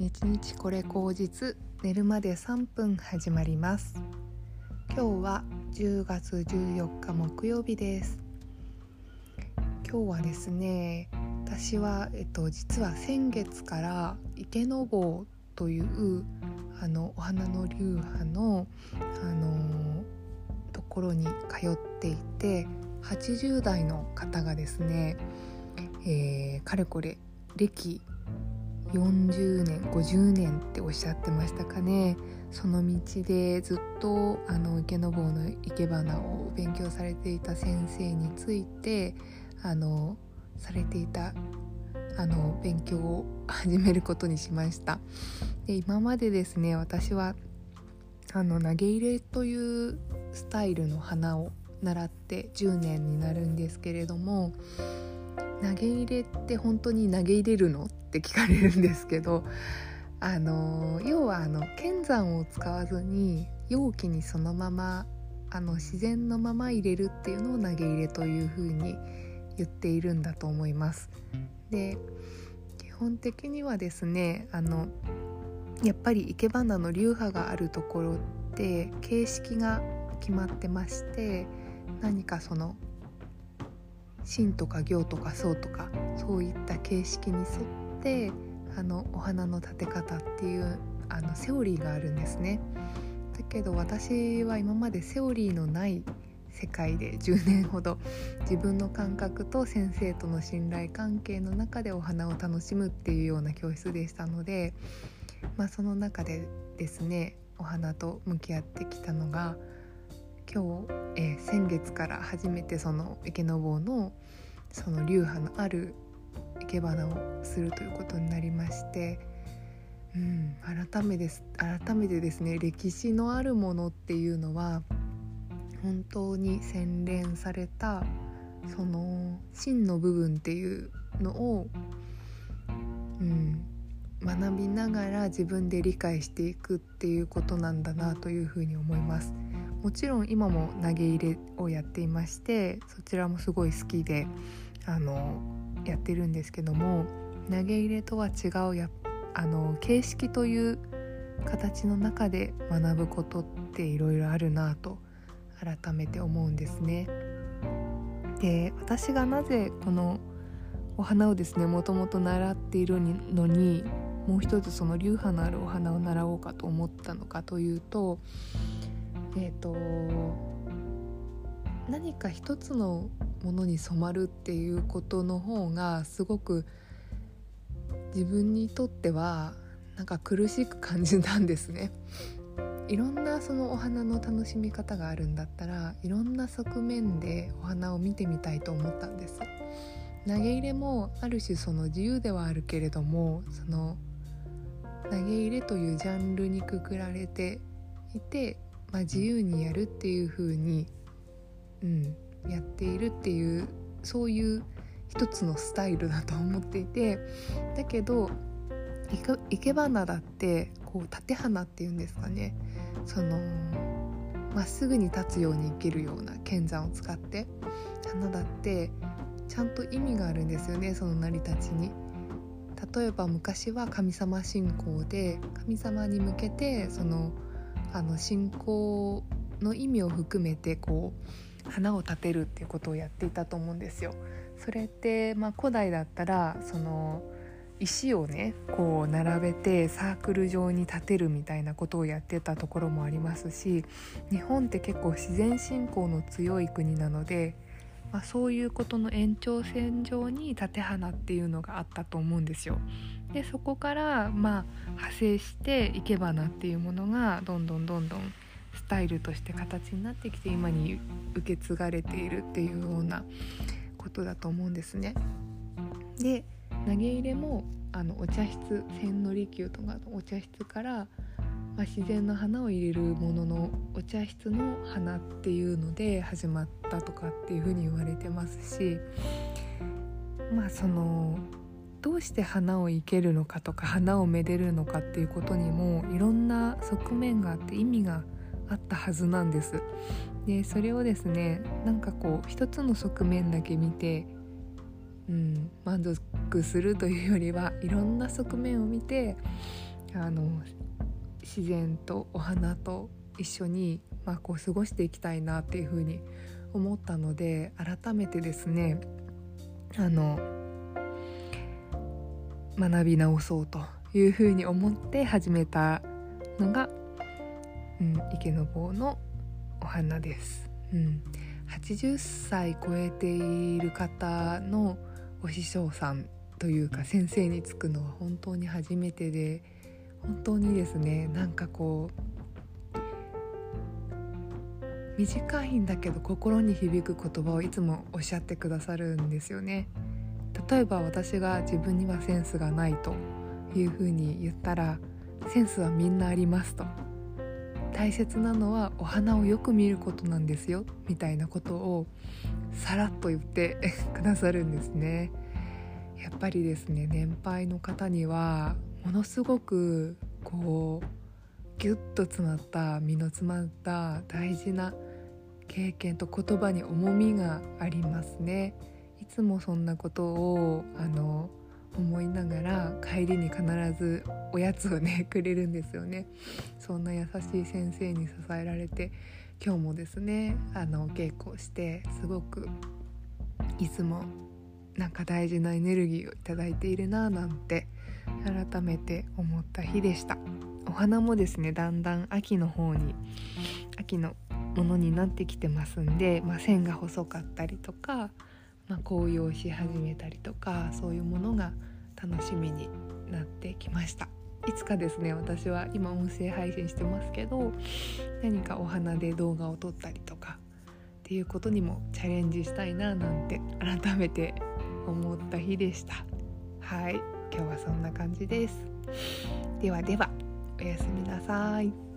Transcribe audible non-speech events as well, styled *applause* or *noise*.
日日これ口実寝るまで3分始まります。今日は10月14日木曜日です。今日はですね私はえっと実は先月から池坊というあのお花の流派のあのところに通っていて80代の方がですね、えー、かれこれ歴40年50年っておっしゃってましたかね。その道でずっとあの池坊の生け花を勉強されていた先生についてあのされていたあの勉強を始めることにしました。で今までですね私はあの投げ入れというスタイルの花を習って10年になるんですけれども投げ入れって本当に投げ入れるの？って聞かれるんですけどあの要はあの剣山を使わずに容器にそのままあの自然のまま入れるっていうのを投げ入れというふうに言っているんだと思います。で基本的にはですねあのやっぱり生け花の流派があるところって形式が決まってまして何かその真とか行とか層とかそういった形式に沿ってあのお花の立て方っていうあのセオリーがあるんですね。だけど私は今までセオリーのない世界で10年ほど自分の感覚と先生との信頼関係の中でお花を楽しむっていうような教室でしたので、まあ、その中でですねお花と向き合ってきたのが今日、えー、先月から初めてその池坊のその流派のある生け花をするということになりまして、うん、改めです改めてですね歴史のあるものっていうのは本当に洗練されたその真の部分っていうのを、うん、学びながら自分で理解していくっていうことなんだなというふうに思います。もちろん今も投げ入れをやっていましてそちらもすごい好きであのやってるんですけども投げ入れとは違うやあの形式という形の中で学ぶことっていろいろあるなと改めて思うんですね。で私がなぜこのお花をですねもともと習っているのにもう一つその流派のあるお花を習おうかと思ったのかというとえーと、何か一つのものに染まるっていうことの方がすごく自分にとってはなんか苦しく感じたんですね。いろんなそのお花の楽しみ方があるんだったらいろんな側面でお花を見てみたいと思ったんです。投げ入れもある種その自由ではあるけれどもその投げ入れというジャンルにくくられていてまあ、自由にやるっていう風に、うん、やっているっていうそういう一つのスタイルだと思っていてだけど生け花だってこう縦花っていうんですかねそのまっすぐに立つように生けるような剣山を使って花だってちゃんと意味があるんですよねその成り立ちに。例えば昔は神様信仰で神様に向けてそのあの信仰の意味を含めてこう花を立てるっていうことをやっていたと思うんですよ。それって、まあ、古代だったらその石をねこう並べてサークル状に立てるみたいなことをやってたところもありますし日本って結構自然信仰の強い国なので、まあ、そういうことの延長線上に立花っていうのがあったと思うんですよ。でそこからまあ派生していけばなっていうものがどんどんどんどんスタイルとして形になってきて今に受け継がれているっていうようなことだと思うんですね。で投げ入れもあのお茶室千利休とかのお茶室から、まあ、自然の花を入れるもののお茶室の花っていうので始まったとかっていうふうに言われてますしまあそのどうして花を生けるのかとか花をめでるのかっていうことにもいろんな側面があって意味があったはずなんです。でそれをですねなんかこう一つの側面だけ見て、うん、満足するというよりはいろんな側面を見てあの自然とお花と一緒に、まあ、こう過ごしていきたいなっていうふうに思ったので改めてですねあの学び直そうというふうに思って始めたのが、うん、池の棒のお花です。うん、80歳超えている方のお師匠さんというか先生につくのは本当に初めてで本当にですねなんかこう短いんだけど心に響く言葉をいつもおっしゃってくださるんですよね。例えば私が自分にはセンスがないというふうに言ったらセンスはみんなありますと大切なのはお花をよく見ることなんですよみたいなことをさらっと言って *laughs* くださるんですねやっぱりですね年配の方にはものすごくこうギュッと詰まった身の詰まった大事な経験と言葉に重みがありますね。いつもそんなことをあの思いながら帰りに必ずおやつをねくれるんですよね。そんな優しい先生に支えられて今日もですねあの稽古をしてすごくいつもなんか大事なエネルギーを頂いているなぁなんて改めて思った日でした。お花もですねだんだん秋の方に秋のものになってきてますんで、まあ、線が細かったりとかまあ、紅葉し始めたりとかそういうものが楽しみになってきました。いつかですね私は今音声配信してますけど何かお花で動画を撮ったりとかっていうことにもチャレンジしたいななんて改めて思った日でした。はい。今日はそんな感じです。ではではおやすみなさい。